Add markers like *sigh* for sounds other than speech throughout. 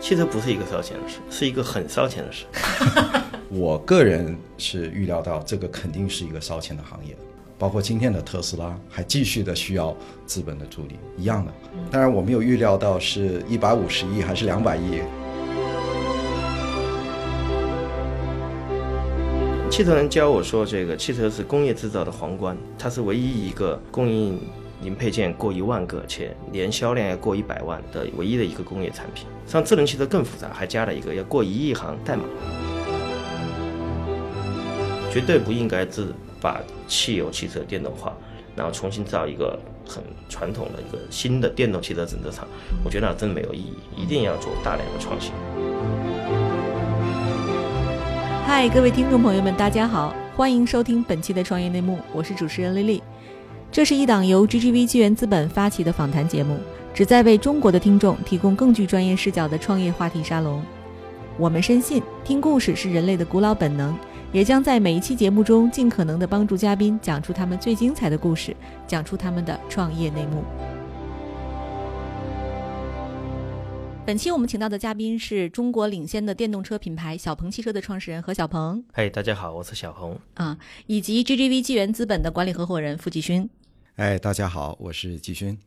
汽车不是一个烧钱的事，是一个很烧钱的事。*laughs* 我个人是预料到这个肯定是一个烧钱的行业，包括今天的特斯拉还继续的需要资本的助力，一样的。当然我没有预料到是一百五十亿还是两百亿。汽车人教我说，这个汽车是工业制造的皇冠，它是唯一一个供应零配件过一万个，且年销量要过一百万的唯一的一个工业产品。像智能汽车更复杂，还加了一个要过一亿行代码。绝对不应该是把汽油汽车电动化，然后重新造一个很传统的一个新的电动汽车整车厂。我觉得那真没有意义，一定要做大量的创新。嗨，各位听众朋友们，大家好，欢迎收听本期的创业内幕，我是主持人丽丽。这是一档由 GGV 纪元资本发起的访谈节目，旨在为中国的听众提供更具专业视角的创业话题沙龙。我们深信，听故事是人类的古老本能。也将在每一期节目中尽可能的帮助嘉宾讲出他们最精彩的故事，讲出他们的创业内幕。本期我们请到的嘉宾是中国领先的电动车品牌小鹏汽车的创始人何小鹏。嘿，大家好，我是小鹏啊，以及 GGV 纪元资本的管理合伙人付继勋。哎，大家好，我是继勋。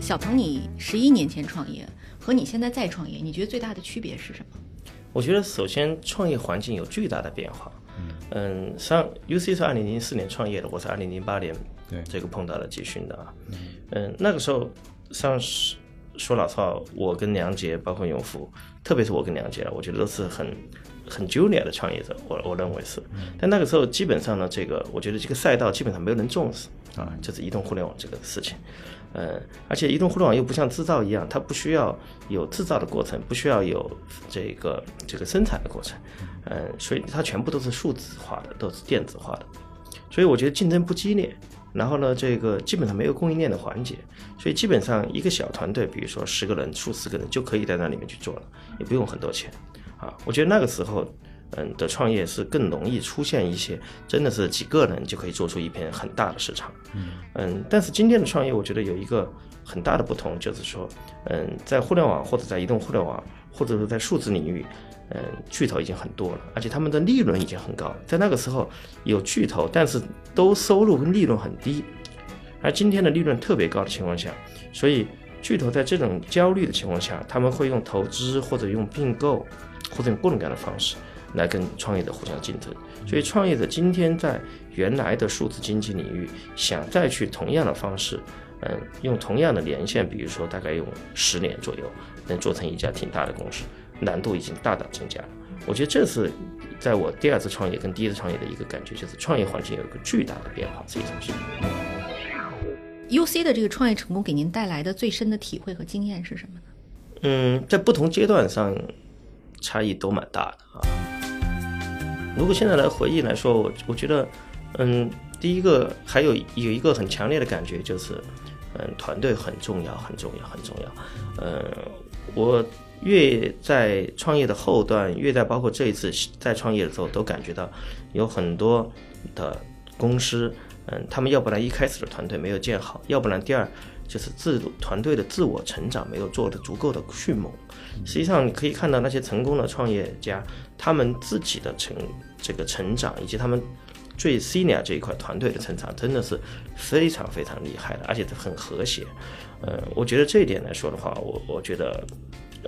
小鹏，你十一年前创业和你现在再创业，你觉得最大的区别是什么？我觉得首先创业环境有巨大的变化。嗯，上 UC 是二零零四年创业的，我是二零零八年对这个碰到了集训的啊。嗯，那个时候上说老实话，我跟梁杰，包括永福，特别是我跟梁杰，我觉得都是很很 junior 的创业者，我我认为是。但那个时候基本上呢，这个我觉得这个赛道基本上没有人重视啊，就是移动互联网这个事情。嗯，而且移动互联网又不像制造一样，它不需要有制造的过程，不需要有这个这个生产的过程，嗯，所以它全部都是数字化的，都是电子化的，所以我觉得竞争不激烈。然后呢，这个基本上没有供应链的环节，所以基本上一个小团队，比如说十个人、数十个人就可以在那里面去做了，也不用很多钱，啊，我觉得那个时候。嗯，的创业是更容易出现一些，真的是几个人就可以做出一片很大的市场。嗯，但是今天的创业，我觉得有一个很大的不同，就是说，嗯，在互联网或者在移动互联网，或者是在数字领域，嗯，巨头已经很多了，而且他们的利润已经很高。在那个时候有巨头，但是都收入跟利润很低，而今天的利润特别高的情况下，所以巨头在这种焦虑的情况下，他们会用投资或者用并购或者用各种各样的方式。来跟创业者互相竞争，所以创业者今天在原来的数字经济领域想再去同样的方式，嗯，用同样的年限，比如说大概用十年左右，能做成一家挺大的公司，难度已经大大增加了。我觉得这是在我第二次创业跟第一次创业的一个感觉，就是创业环境有一个巨大的变化，这一种是。U C 的这个创业成功给您带来的最深的体会和经验是什么呢？嗯，在不同阶段上差异都蛮大的啊。如果现在来回忆来说，我我觉得，嗯，第一个还有有一个很强烈的感觉就是，嗯，团队很重要，很重要，很重要。嗯，我越在创业的后段，越在包括这一次在创业的时候，都感觉到有很多的公司，嗯，他们要不然一开始的团队没有建好，要不然第二就是自团队的自我成长没有做的足够的迅猛。实际上，你可以看到那些成功的创业家，他们自己的成这个成长，以及他们最 senior 这一块团队的成长，真的是非常非常厉害的，而且很和谐。呃，我觉得这一点来说的话，我我觉得，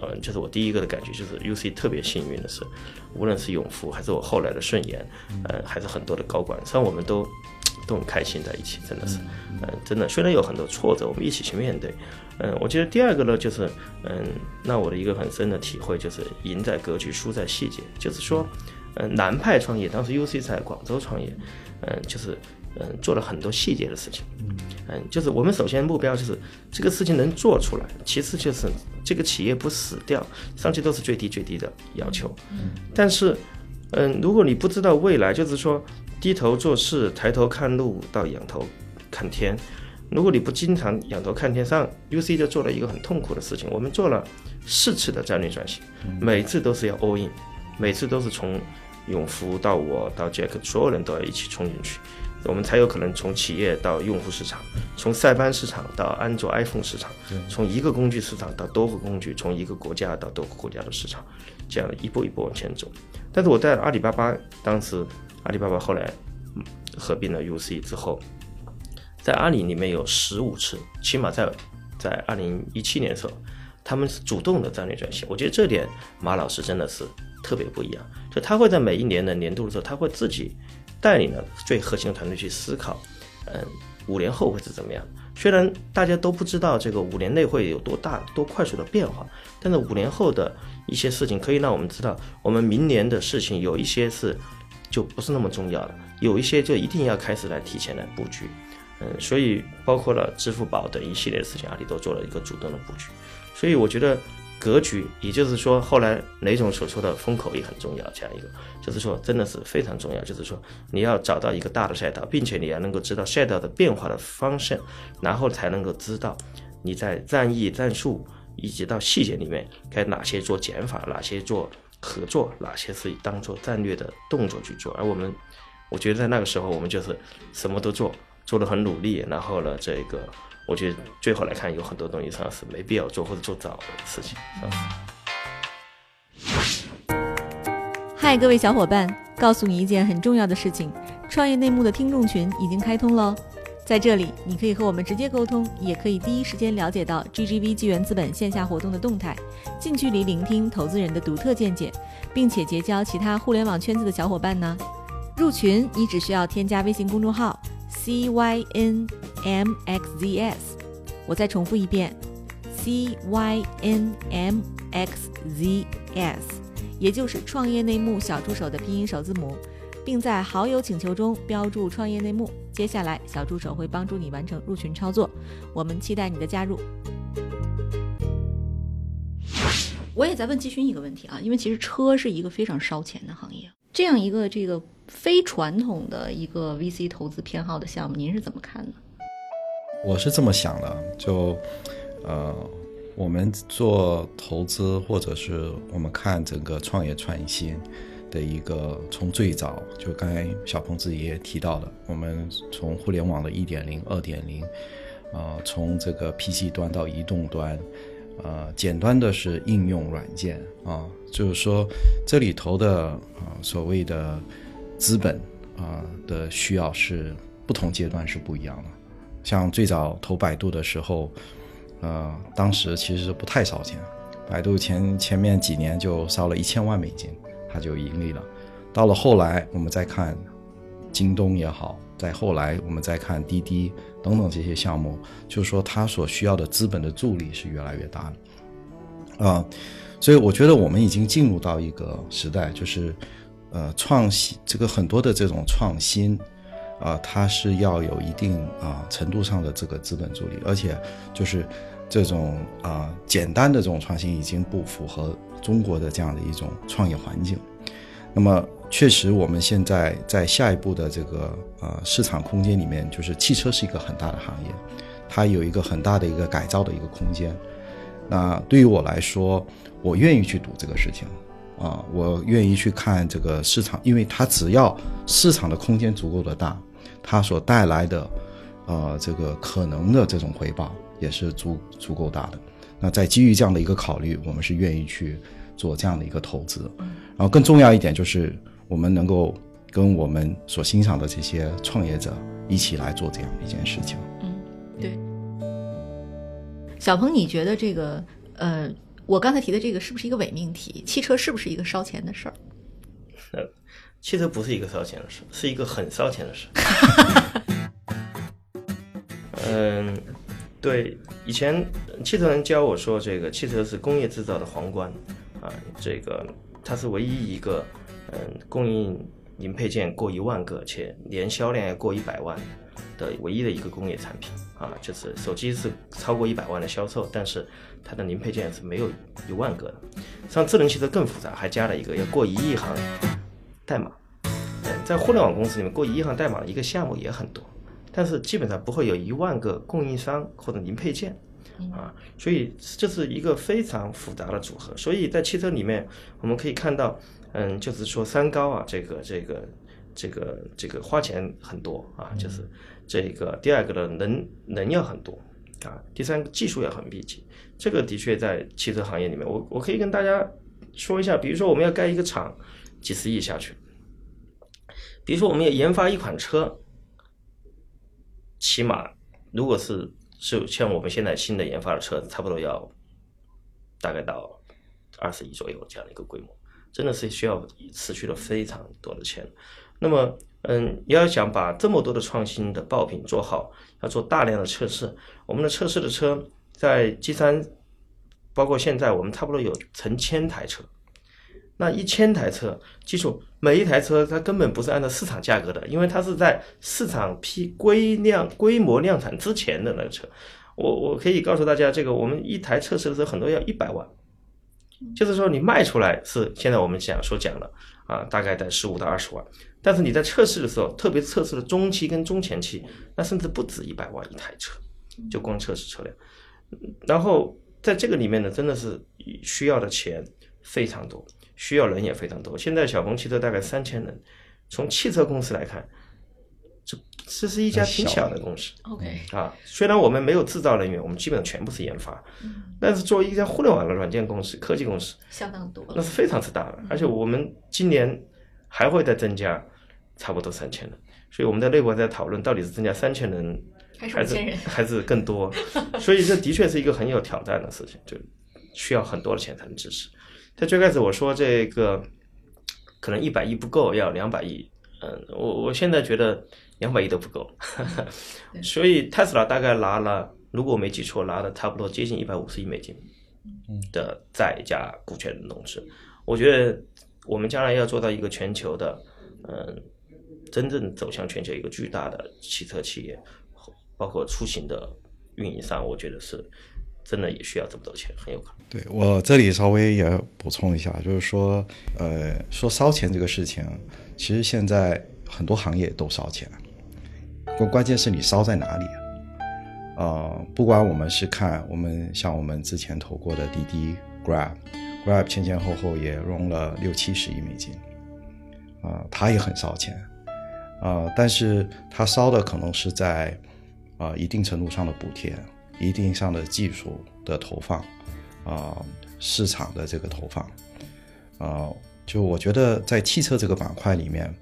呃，就是我第一个的感觉，就是 UC 特别幸运的是，无论是永福还是我后来的顺延，呃，还是很多的高管，实际上我们都都很开心在一起，真的是，嗯，真的，虽然有很多挫折，我们一起去面对。嗯，我觉得第二个呢，就是，嗯，那我的一个很深的体会就是，赢在格局，输在细节。就是说，嗯，南派创业，当时 UC 在广州创业，嗯，就是，嗯，做了很多细节的事情。嗯，就是我们首先目标就是这个事情能做出来，其次就是这个企业不死掉，上去都是最低最低的要求。嗯，但是，嗯，如果你不知道未来，就是说低头做事，抬头看路，到仰头看天。如果你不经常仰头看天上，UC 就做了一个很痛苦的事情。我们做了四次的战略转型，每次都是要 all in，每次都是从永福到我到 Jack，所有人都要一起冲进去。我们才有可能从企业到用户市场，从塞班市场到安卓 iPhone 市场，从一个工具市场到多个工具，从一个国家到多个国家的市场，这样一步一步往前走。但是我在阿里巴巴，当时阿里巴巴后来合并了 UC 之后，在阿里里面有十五次，起码在在二零一七年的时候，他们是主动的战略转型。我觉得这点马老师真的是特别不一样，就他会在每一年的年度的时候，他会自己。带领了最核心的团队去思考，嗯，五年后会是怎么样？虽然大家都不知道这个五年内会有多大、多快速的变化，但是五年后的一些事情可以让我们知道，我们明年的事情有一些是就不是那么重要了，有一些就一定要开始来提前来布局。嗯，所以包括了支付宝等一系列的事情，阿里都做了一个主动的布局。所以我觉得。格局，也就是说，后来雷总所说的风口也很重要。这样一个，就是说，真的是非常重要。就是说，你要找到一个大的赛道，并且你要能够知道赛道的变化的方向，然后才能够知道你在战役、战术以及到细节里面该哪些做减法，哪些做合作，哪些是当做战略的动作去做。而我们，我觉得在那个时候，我们就是什么都做，做的很努力。然后呢，这个。我觉得最后来看，有很多东西上是没必要做或者做早的事情。嗨，各位小伙伴，告诉你一件很重要的事情：创业内幕的听众群已经开通喽！在这里，你可以和我们直接沟通，也可以第一时间了解到 GGV 纪元资本线下活动的动态，近距离聆听投资人的独特见解，并且结交其他互联网圈子的小伙伴呢。入群，你只需要添加微信公众号。C Y N M X Z S，我再重复一遍，C Y N M X Z S，也就是创业内幕小助手的拼音首字母，并在好友请求中标注创业内幕。接下来，小助手会帮助你完成入群操作。我们期待你的加入。我也在问季勋一个问题啊，因为其实车是一个非常烧钱的行业，这样一个这个。非传统的一个 VC 投资偏好的项目，您是怎么看呢？我是这么想的，就呃，我们做投资，或者是我们看整个创业创新的一个，从最早就刚才小鹏自己也提到的，我们从互联网的一点零、二点零，呃，从这个 PC 端到移动端，呃，简单的是应用软件啊，就是说这里头的啊所谓的。资本啊的需要是不同阶段是不一样的，像最早投百度的时候，呃，当时其实不太烧钱，百度前前面几年就烧了一千万美金，它就盈利了。到了后来，我们再看京东也好，再后来我们再看滴滴等等这些项目，就是说它所需要的资本的助力是越来越大的，啊，所以我觉得我们已经进入到一个时代，就是。呃，创新这个很多的这种创新，啊，它是要有一定啊程度上的这个资本助力，而且就是这种啊简单的这种创新已经不符合中国的这样的一种创业环境。那么，确实我们现在在下一步的这个呃市场空间里面，就是汽车是一个很大的行业，它有一个很大的一个改造的一个空间。那对于我来说，我愿意去赌这个事情。啊，我愿意去看这个市场，因为它只要市场的空间足够的大，它所带来的，呃，这个可能的这种回报也是足足够大的。那在基于这样的一个考虑，我们是愿意去做这样的一个投资。然后更重要一点就是，我们能够跟我们所欣赏的这些创业者一起来做这样一件事情。嗯，对。小鹏，你觉得这个，呃？我刚才提的这个是不是一个伪命题？汽车是不是一个烧钱的事儿？呃，*laughs* 汽车不是一个烧钱的事，是一个很烧钱的事。*laughs* 嗯，对，以前汽车人教我说，这个汽车是工业制造的皇冠啊，这个它是唯一一个嗯供应零配件过一万个，且年销量要过一百万的唯一的一个工业产品啊，就是手机是超过一百万的销售，但是。它的零配件是没有一万个的，像智能汽车更复杂，还加了一个要过一亿行代码。嗯，在互联网公司里面，过一亿行代码的一个项目也很多，但是基本上不会有一万个供应商或者零配件啊，所以这是一个非常复杂的组合。所以在汽车里面，我们可以看到，嗯，就是说三高啊，这个这个这个这个花钱很多啊，就是这个第二个呢，能能要很多啊，第三个技术要很密集。这个的确在汽车行业里面，我我可以跟大家说一下，比如说我们要盖一个厂，几十亿下去；比如说我们要研发一款车，起码如果是是像我们现在新的研发的车子，差不多要大概到二十亿左右这样的一个规模，真的是需要持续了非常多的钱。那么，嗯，要想把这么多的创新的爆品做好，要做大量的测试，我们的测试的车。在 G 三，包括现在，我们差不多有成千台车。那一千台车，记住，每一台车它根本不是按照市场价格的，因为它是在市场批规量、规模量产之前的那个车。我我可以告诉大家，这个我们一台测试的时候，很多要一百万，就是说你卖出来是现在我们讲所讲的啊，大概在十五到二十万，但是你在测试的时候，特别测试的中期跟中前期，那甚至不止一百万一台车，就光测试车辆。然后在这个里面呢，真的是需要的钱非常多，需要人也非常多。现在小鹏汽车大概三千人，从汽车公司来看，这这是一家挺小的公司。OK 啊，虽然我们没有制造人员，我们基本上全部是研发，但是作为一家互联网的软件公司、科技公司，相当多，那是非常之大的。而且我们今年还会再增加差不多三千人，所以我们在内部在讨论到底是增加三千人。还是 *laughs* 还是更多，所以这的确是一个很有挑战的事情，就需要很多的钱才能支持。在最开始我说这个可能一百亿不够，要两百亿，嗯，我我现在觉得两百亿都不够，*laughs* 所以特斯拉大概拿了，如果我没记错，拿了差不多接近一百五十亿美金的再加股权融资。我觉得我们将来要做到一个全球的，嗯，真正走向全球一个巨大的汽车企业。包括出行的运营商，我觉得是真的也需要这么多钱，很有可能。对我这里稍微也补充一下，就是说，呃，说烧钱这个事情，其实现在很多行业都烧钱，关关键是你烧在哪里啊？不管我们是看我们像我们之前投过的滴滴、Grab，Grab 前前后后也融了六七十亿美金，啊，它也很烧钱，啊，但是它烧的可能是在。啊，一定程度上的补贴，一定上的技术的投放，啊，市场的这个投放，啊，就我觉得在汽车这个板块里面，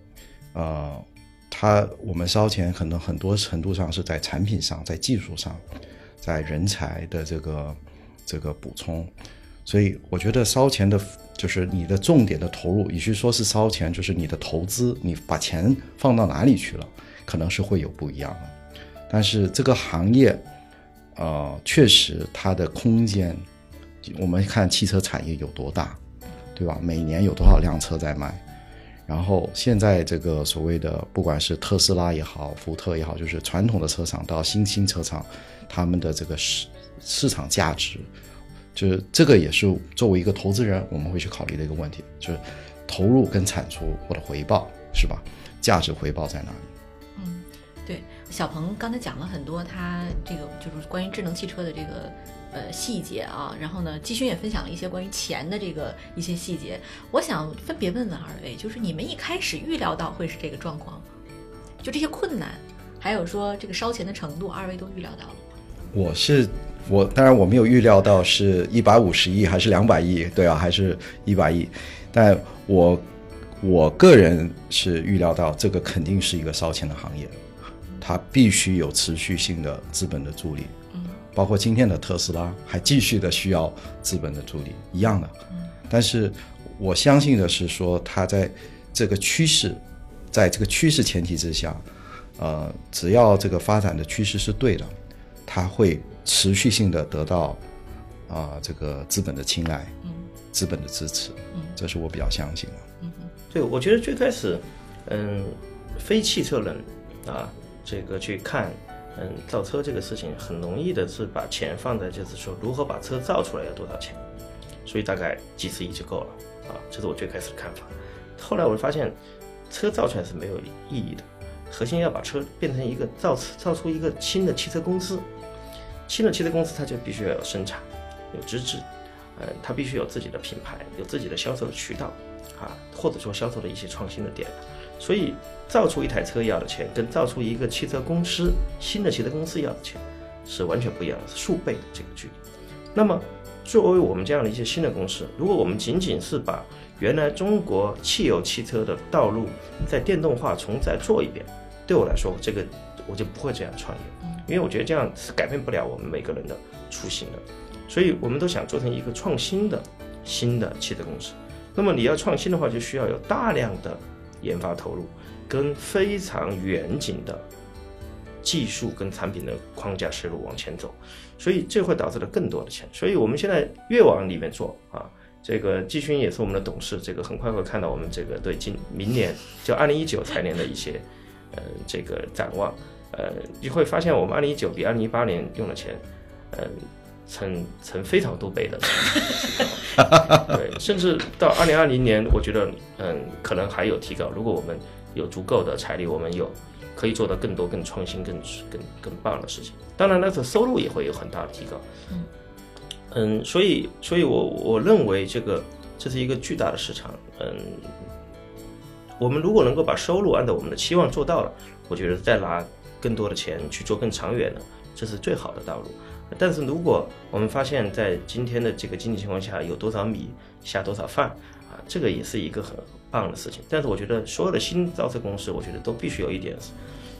呃，它我们烧钱可能很多程度上是在产品上，在技术上，在人才的这个这个补充，所以我觉得烧钱的就是你的重点的投入，与其说是烧钱，就是你的投资，你把钱放到哪里去了，可能是会有不一样的。但是这个行业，呃，确实它的空间，我们看汽车产业有多大，对吧？每年有多少辆车在卖？然后现在这个所谓的，不管是特斯拉也好，福特也好，就是传统的车厂到新兴车厂，他们的这个市市场价值，就是这个也是作为一个投资人我们会去考虑的一个问题，就是投入跟产出或者回报是吧？价值回报在哪里？嗯，对。小鹏刚才讲了很多，他这个就是关于智能汽车的这个呃细节啊。然后呢，季勋也分享了一些关于钱的这个一些细节。我想分别问问二位，就是你们一开始预料到会是这个状况，就这些困难，还有说这个烧钱的程度，二位都预料到了吗？我是我，当然我没有预料到是一百五十亿还是两百亿，对啊，还是一百亿。但我我个人是预料到这个肯定是一个烧钱的行业。它必须有持续性的资本的助力，嗯，包括今天的特斯拉还继续的需要资本的助力，一样的。嗯，但是我相信的是说，它在这个趋势，在这个趋势前提之下，呃，只要这个发展的趋势是对的，它会持续性的得到啊这个资本的青睐，嗯，资本的支持，嗯，这是我比较相信的。嗯对，我觉得最开始，嗯，非汽车人啊。这个去看，嗯，造车这个事情很容易的是把钱放在就是说如何把车造出来要多少钱，所以大概几十亿就够了啊，这是我最开始的看法。后来我发现，车造出来是没有意义的，核心要把车变成一个造造出一个新的汽车公司，新的汽车公司它就必须要有生产，有资质，嗯，它必须有自己的品牌，有自己的销售的渠道，啊，或者说销售的一些创新的点。所以造出一台车要的钱，跟造出一个汽车公司新的汽车公司要的钱是完全不一样的，是数倍的这个距离。那么，作为我们这样的一些新的公司，如果我们仅仅是把原来中国汽油汽车的道路在电动化重再做一遍，对我来说，这个我就不会这样创业，因为我觉得这样是改变不了我们每个人的初心的。所以，我们都想做成一个创新的新的汽车公司。那么，你要创新的话，就需要有大量的研发投入，跟非常远景的技术跟产品的框架思路往前走。所以，这会导致了更多的钱。所以我们现在越往里面做啊。这个季勋也是我们的董事，这个很快会看到我们这个对今明年就二零一九财年的一些，呃，这个展望，呃，你会发现我们二零一九比二零一八年用的钱，呃，成成非常多倍的，*laughs* 对，甚至到二零二零年，我觉得，嗯，可能还有提高。如果我们有足够的财力，我们有可以做到更多、更创新、更更更棒的事情。当然，那个收入也会有很大的提高。嗯。嗯，所以，所以我我认为这个这是一个巨大的市场。嗯，我们如果能够把收入按照我们的期望做到了，我觉得再拿更多的钱去做更长远的，这是最好的道路。但是如果我们发现，在今天的这个经济情况下，有多少米下多少饭啊，这个也是一个很棒的事情。但是我觉得所有的新造车公司，我觉得都必须有一点，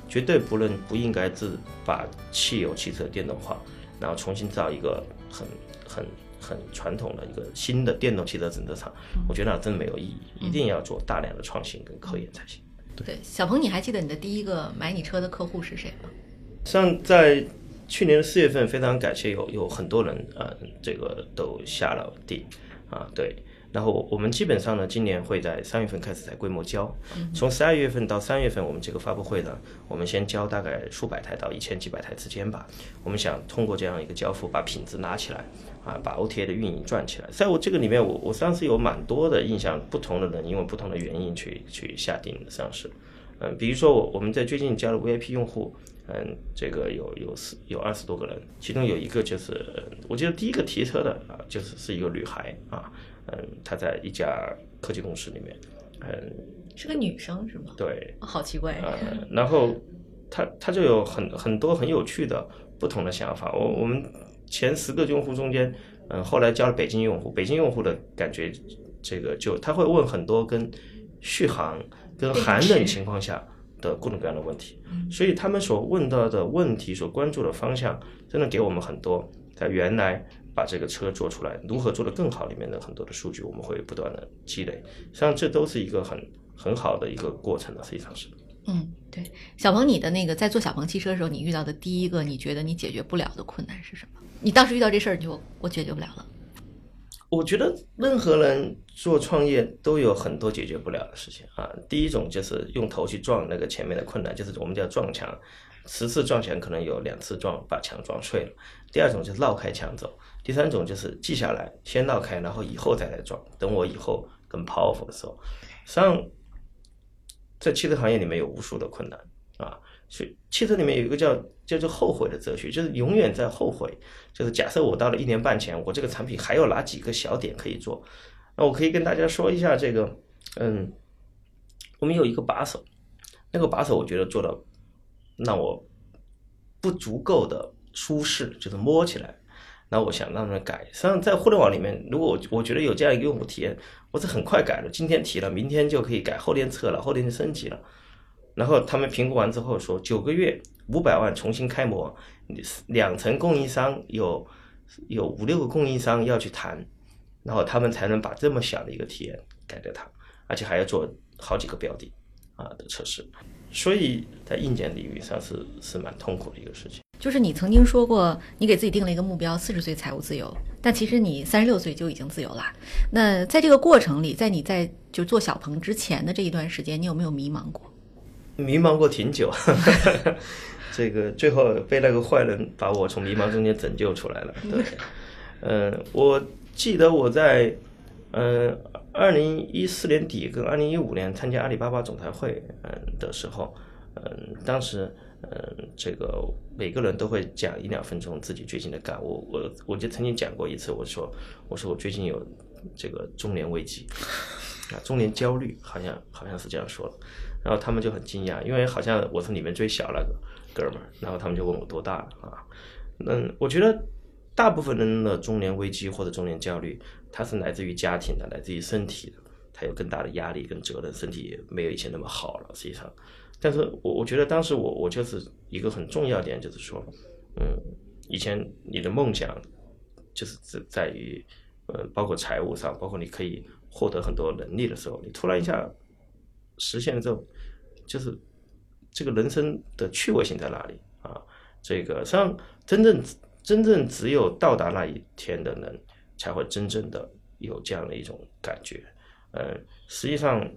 绝对不能不应该自把汽油汽车电动化，然后重新造一个很。很很传统的一个新的电动汽车整车厂，我觉得真没有意义，一定要做大量的创新跟科研才行。对，小鹏，你还记得你的第一个买你车的客户是谁吗？像在去年的四月份，非常感谢有有很多人呃，这个都下了地啊，对。然后我们基本上呢，今年会在三月份开始在规模交，从十二月份到三月份，我们这个发布会呢，我们先交大概数百台到一千几百台之间吧。我们想通过这样一个交付，把品质拿起来，啊，把 OTA 的运营转起来。在我这个里面，我我上次有蛮多的印象，不同的人因为不同的原因去去下定的上市。嗯，比如说我我们在最近加了 VIP 用户，嗯，这个有有四有二十多个人，其中有一个就是我记得第一个提车的啊，就是是一个女孩啊。嗯，她在一家科技公司里面，嗯，是个女生是吗？对，好奇怪。嗯，*laughs* 然后她她就有很很多很有趣的不同的想法。我我们前十个用户中间，嗯，后来加了北京用户，北京用户的感觉，这个就他会问很多跟续航、跟寒冷情况下的各种各样的问题，所以他们所问到的问题、所关注的方向，真的给我们很多在原来。把这个车做出来，如何做得更好？里面的很多的数据，我们会不断的积累。实际上，这都是一个很很好的一个过程的，实际上是。嗯，对。小鹏，你的那个在做小鹏汽车的时候，你遇到的第一个你觉得你解决不了的困难是什么？你当时遇到这事儿，你就我解决不了了。我觉得任何人做创业都有很多解决不了的事情啊。第一种就是用头去撞那个前面的困难，就是我们叫撞墙。十次撞墙，可能有两次撞把墙撞碎了。第二种就是绕开墙走。第三种就是记下来，先绕开，然后以后再来撞。等我以后更 powerful 的时候，实际上在汽车行业里面有无数的困难啊。所以汽车里面有一个叫叫做后悔的哲学，就是永远在后悔。就是假设我到了一年半前，我这个产品还有哪几个小点可以做？那我可以跟大家说一下这个，嗯，我们有一个把手，那个把手我觉得做的让我不足够的舒适，就是摸起来。那我想让他们改。实际上，在互联网里面，如果我我觉得有这样一个用户体验，我是很快改的。今天提了，明天就可以改，后天测了，后天就升级了。然后他们评估完之后说，九个月五百万重新开模，两层供应商有有五六个供应商要去谈，然后他们才能把这么小的一个体验改掉它，而且还要做好几个标的啊的测试。所以在硬件领域上是是蛮痛苦的一个事情。就是你曾经说过，你给自己定了一个目标，四十岁财务自由，但其实你三十六岁就已经自由了。那在这个过程里，在你在就做小鹏之前的这一段时间，你有没有迷茫过？迷茫过挺久，*laughs* 这个最后被那个坏人把我从迷茫中间拯救出来了。对，嗯，我记得我在嗯二零一四年底跟二零一五年参加阿里巴巴总裁会嗯的时候，嗯，当时。嗯，这个每个人都会讲一两分钟自己最近的感悟。我我就曾经讲过一次，我说我说我最近有这个中年危机啊，中年焦虑，好像好像是这样说的。然后他们就很惊讶，因为好像我是里面最小那个哥们儿，然后他们就问我多大了啊？嗯，我觉得大部分人的中年危机或者中年焦虑，它是来自于家庭的，来自于身体的，他有更大的压力跟责任，身体也没有以前那么好了，实际上。但是我我觉得当时我我就是一个很重要点，就是说，嗯，以前你的梦想就是在在于，呃，包括财务上，包括你可以获得很多能力的时候，你突然一下实现了之后，就是这个人生的趣味性在哪里啊？这个实际上真正真正只有到达那一天的人，才会真正的有这样的一种感觉。呃，实际上。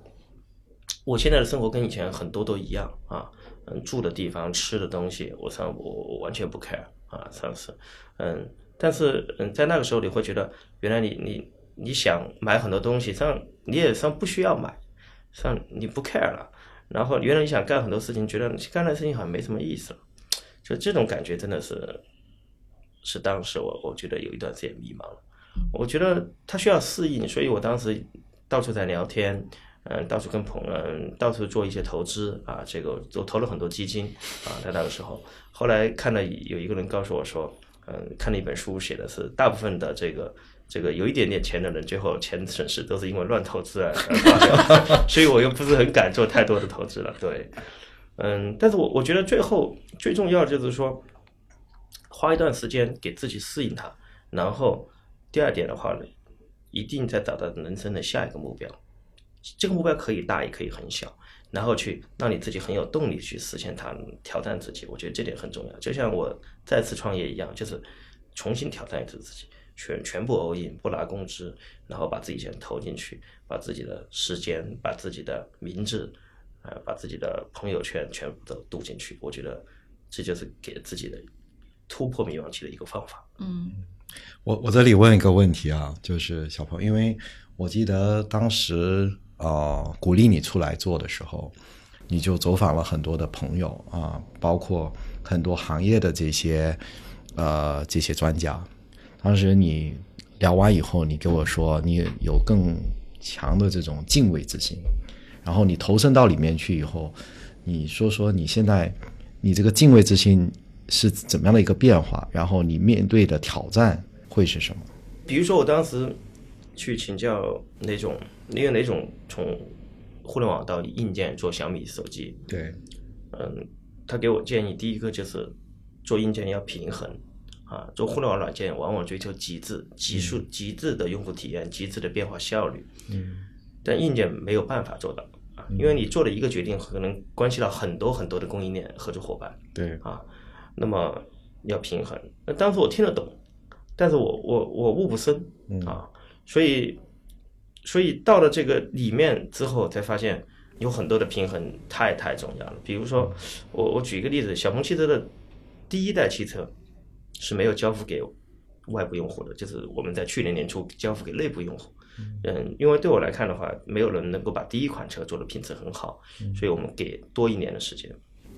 我现在的生活跟以前很多都一样啊，嗯，住的地方、吃的东西，我上我我完全不 care 啊，上是，嗯，但是嗯，在那个时候你会觉得，原来你你你想买很多东西，实际上你也算不需要买，上你不 care 了，然后原来你想干很多事情，觉得干那事情好像没什么意思了，就这种感觉真的是，是当时我我觉得有一段时间迷茫了，我觉得他需要适应，所以我当时到处在聊天。嗯，到处跟朋友，到处做一些投资啊，这个我投了很多基金啊，在那个时候，后来看到有一个人告诉我说，嗯，看了一本书，写的是大部分的这个这个有一点点钱的人，最后钱损失都是因为乱投资而花掉，*laughs* 所以我又不是很敢做太多的投资了。对，嗯，但是我我觉得最后最重要就是说，花一段时间给自己适应它，然后第二点的话呢，一定在找到人生的下一个目标。这个目标可以大，也可以很小，然后去让你自己很有动力去实现它，挑战自己。我觉得这点很重要。就像我再次创业一样，就是重新挑战一次自己，全全部 all in，不拿工资，然后把自己钱投进去，把自己的时间、把自己的名字，呃，把自己的朋友圈全部都渡进去。我觉得这就是给自己的突破迷茫期的一个方法。嗯，我我这里问一个问题啊，就是小朋友，因为我记得当时。啊，鼓励你出来做的时候，你就走访了很多的朋友啊，包括很多行业的这些呃这些专家。当时你聊完以后，你给我说你有更强的这种敬畏之心，然后你投身到里面去以后，你说说你现在你这个敬畏之心是怎么样的一个变化？然后你面对的挑战会是什么？比如说我当时去请教那种。你有哪种从互联网到硬件做小米手机？对，嗯，他给我建议，第一个就是做硬件要平衡啊，做互联网软件往往追求极致、极速、极致的用户体验、极致的变化效率。嗯，但硬件没有办法做到啊，因为你做了一个决定可能关系到很多很多的供应链合作伙伴。对啊，那么要平衡。那当时我听得懂，但是我我我悟不深啊，所以。所以到了这个里面之后，才发现有很多的平衡太太重要了。比如说，我我举一个例子，小鹏汽车的第一代汽车是没有交付给外部用户的，就是我们在去年年初交付给内部用户。嗯，因为对我来看的话，没有人能够把第一款车做的品质很好，所以我们给多一年的时间。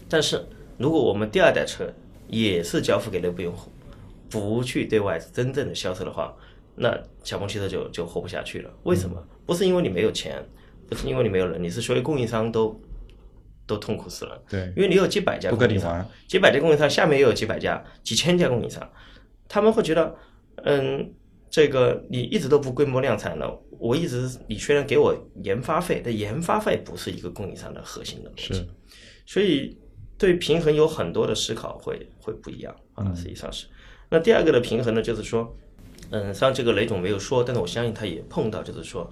但是如果我们第二代车也是交付给内部用户，不去对外真正的销售的话，那小鹏汽车就就活不下去了。为什么？不是因为你没有钱，不是因为你没有人，你是所有供应商都都痛苦死了。对，因为你有几百家供应商，几百家供应商下面又有几百家、几千家供应商，他们会觉得，嗯，这个你一直都不规模量产了，我一直你虽然给我研发费，但研发费不是一个供应商的核心的东西，所以对平衡有很多的思考会会不一样啊，实际上是。那第二个的平衡呢，就是说。嗯，像这个雷总没有说，但是我相信他也碰到，就是说，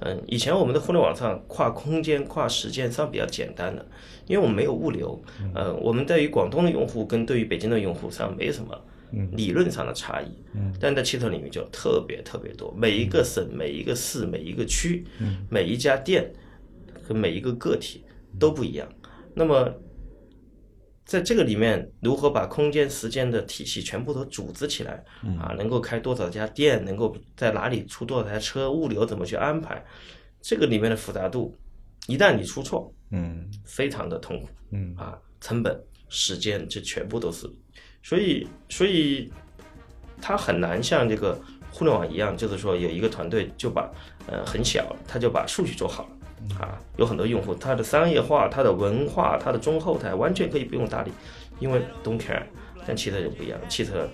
嗯，以前我们的互联网上跨空间、跨时间上比较简单的，因为我们没有物流，呃，我们对于广东的用户跟对于北京的用户上没什么理论上的差异，嗯，但在汽车领域就特别特别多，每一个省、每一个市、每一个区、每一家店和每一个个体都不一样，那么。在这个里面，如何把空间、时间的体系全部都组织起来啊？能够开多少家店？能够在哪里出多少台车？物流怎么去安排？这个里面的复杂度，一旦你出错，嗯，非常的痛苦，嗯啊，成本、时间，这全部都是。所以，所以它很难像这个互联网一样，就是说有一个团队就把呃很小，他就把数据做好了，啊，有很多用户他的商业化、他的文化、他的中后台完全可以不用搭理，因为 don't care。但汽车就不一样，汽车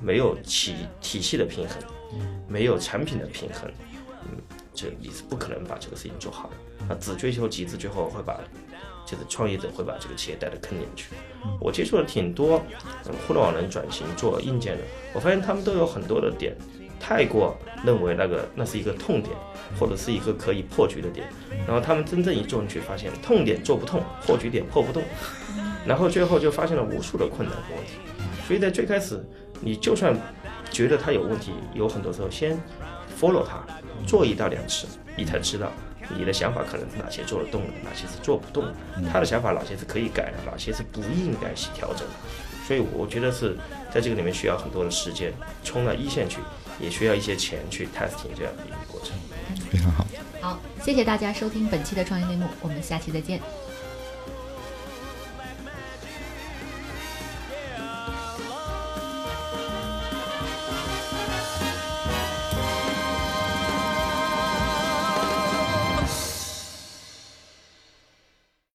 没有体体系的平衡，没有产品的平衡，嗯，这你是不可能把这个事情做好的。啊，只追求极致，最后会把就是创业者会把这个企业带到坑里面去。我接触了挺多嗯互联网人转型做硬件的，我发现他们都有很多的点，太过认为那个那是一个痛点，或者是一个可以破局的点，然后他们真正一做进去，发现痛点做不痛，破局点破不动，*laughs* 然后最后就发现了无数的困难和问题。所以在最开始，你就算觉得它有问题，有很多时候先 follow 它，做一到两次，你才知道你的想法可能是哪些做得动的，哪些是做不动的，他的想法哪些是可以改的，哪些是不应该去调整。所以我觉得是在这个里面需要很多的时间，冲到一线去，也需要一些钱去 testing 这样的一个过程。非常好。好，谢谢大家收听本期的创业内幕，我们下期再见。